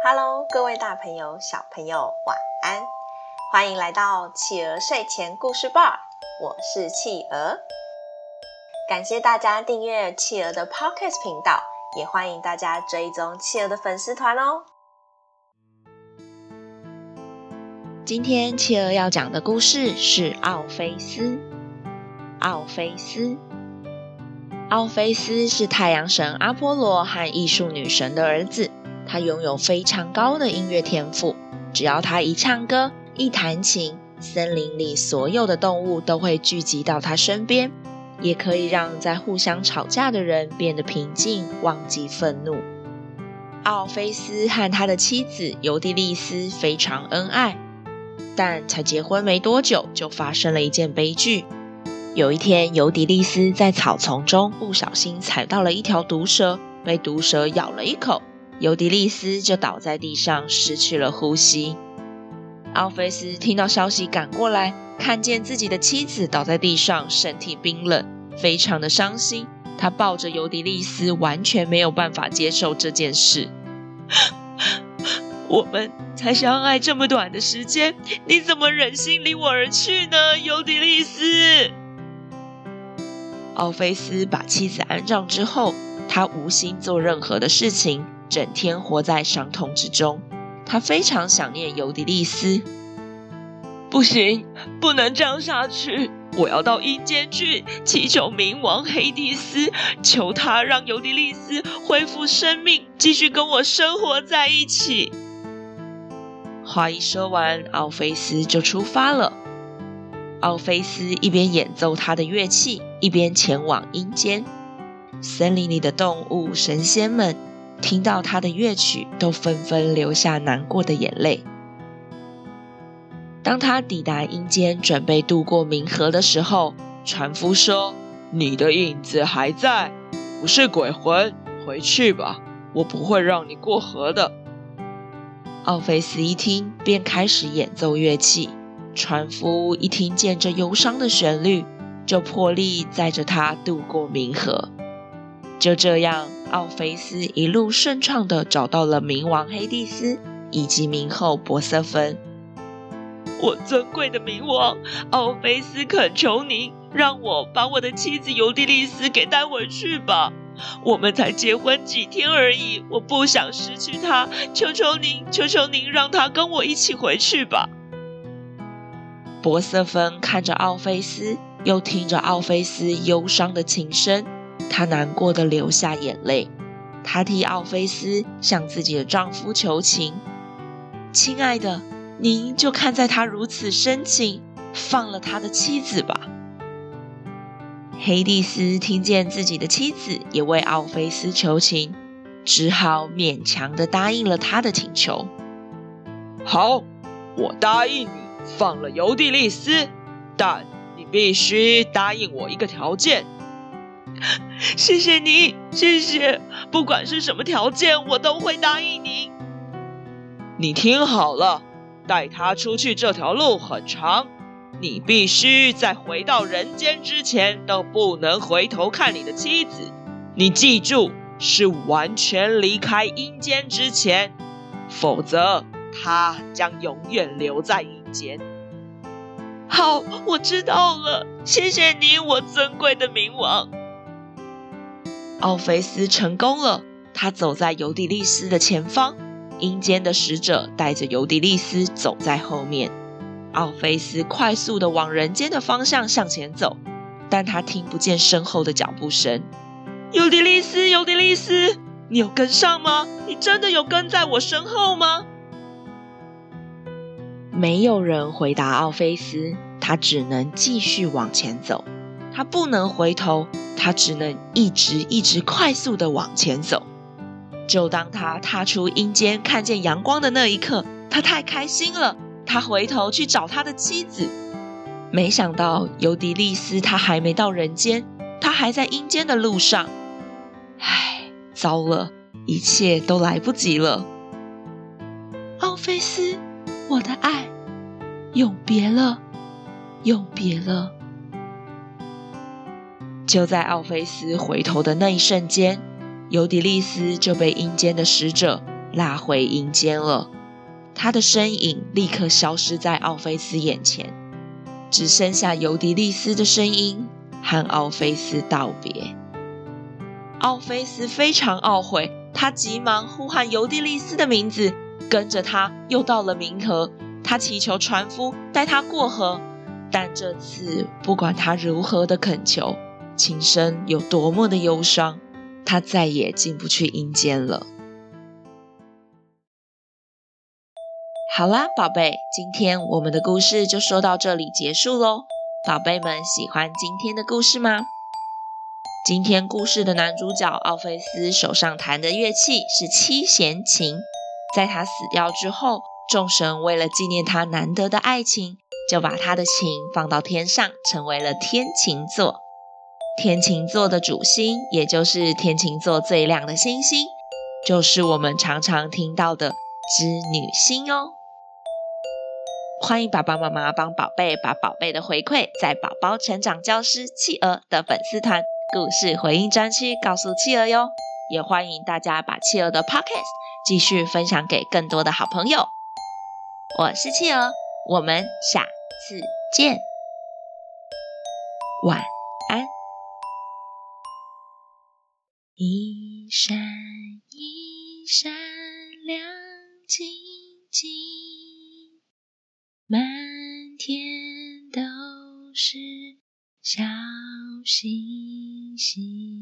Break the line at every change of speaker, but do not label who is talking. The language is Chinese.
Hello，各位大朋友、小朋友，晚安！欢迎来到企鹅睡前故事吧，我是企鹅。感谢大家订阅企鹅的 Podcast 频道，也欢迎大家追踪企鹅的粉丝团哦。今天企鹅要讲的故事是奥菲斯。奥菲斯，奥菲斯是太阳神阿波罗和艺术女神的儿子。他拥有非常高的音乐天赋，只要他一唱歌、一弹琴，森林里所有的动物都会聚集到他身边，也可以让在互相吵架的人变得平静，忘记愤怒。奥菲斯和他的妻子尤迪丽斯非常恩爱。但才结婚没多久，就发生了一件悲剧。有一天，尤迪丽斯在草丛中不小心踩到了一条毒蛇，被毒蛇咬了一口，尤迪利斯就倒在地上，失去了呼吸。奥菲斯听到消息赶过来，看见自己的妻子倒在地上，身体冰冷，非常的伤心。他抱着尤迪利斯，完全没有办法接受这件事。我们才相爱这么短的时间，你怎么忍心离我而去呢，尤迪利斯？奥菲斯把妻子安葬之后，他无心做任何的事情，整天活在伤痛之中。他非常想念尤迪利斯。不行，不能这样下去！我要到阴间去祈求冥王黑帝斯，求他让尤迪利斯恢复生命，继续跟我生活在一起。话一说完，奥菲斯就出发了。奥菲斯一边演奏他的乐器，一边前往阴间。森林里的动物、神仙们听到他的乐曲，都纷纷流下难过的眼泪。当他抵达阴间，准备渡过冥河的时候，船夫说：“你的影子还在，不是鬼魂，回去吧，我不会让你过河的。”奥菲斯一听，便开始演奏乐器。船夫一听见这忧伤的旋律，就破例载着他渡过冥河。就这样，奥菲斯一路顺畅的找到了冥王黑帝斯以及冥后博瑟芬。我尊贵的冥王，奥菲斯恳求您，让我把我的妻子尤迪丽丝给带回去吧。我们才结婚几天而已，我不想失去她，求求您，求求您，让她跟我一起回去吧。博瑟芬看着奥菲斯，又听着奥菲斯忧伤的琴声，她难过的流下眼泪。她替奥菲斯向自己的丈夫求情：“亲爱的，您就看在他如此深情，放了他的妻子吧。”黑帝斯听见自己的妻子也为奥菲斯求情，只好勉强的答应了他的请求。好，我答应你放了尤迪利斯，但你必须答应我一个条件。谢谢你，谢谢，不管是什么条件，我都会答应你。你听好了，带他出去这条路很长。你必须在回到人间之前都不能回头看你的妻子。你记住，是完全离开阴间之前，否则他将永远留在阴间。好，我知道了。谢谢你，我尊贵的冥王。奥菲斯成功了，他走在尤迪利斯的前方，阴间的使者带着尤迪利斯走在后面。奥菲斯快速地往人间的方向向前走，但他听不见身后的脚步声。尤迪利斯，尤迪利斯，你有跟上吗？你真的有跟在我身后吗？没有人回答奥菲斯，他只能继续往前走。他不能回头，他只能一直一直快速地往前走。就当他踏出阴间，看见阳光的那一刻，他太开心了。他回头去找他的妻子，没想到尤迪丽斯他还没到人间，他还在阴间的路上。唉，糟了，一切都来不及了。奥菲斯，我的爱，永别了，永别了。就在奥菲斯回头的那一瞬间，尤迪利斯就被阴间的使者拉回阴间了。他的身影立刻消失在奥菲斯眼前，只剩下尤迪利斯的声音和奥菲斯道别。奥菲斯非常懊悔，他急忙呼喊尤迪利斯的名字，跟着他又到了冥河。他祈求船夫带他过河，但这次不管他如何的恳求，琴声有多么的忧伤，他再也进不去阴间了。好啦，宝贝，今天我们的故事就说到这里结束喽。宝贝们喜欢今天的故事吗？今天故事的男主角奥菲斯手上弹的乐器是七弦琴。在他死掉之后，众神为了纪念他难得的爱情，就把他的琴放到天上，成为了天琴座。天琴座的主星，也就是天琴座最亮的星星，就是我们常常听到的织女星哦。欢迎爸爸妈妈帮宝贝把宝贝的回馈，在宝宝成长教师企鹅的粉丝团故事回应专区告诉企鹅哟。也欢迎大家把企鹅的 Podcast 继续分享给更多的好朋友。我是企鹅，我们下次见，晚一闪一闪亮晶晶。满天都是小星星。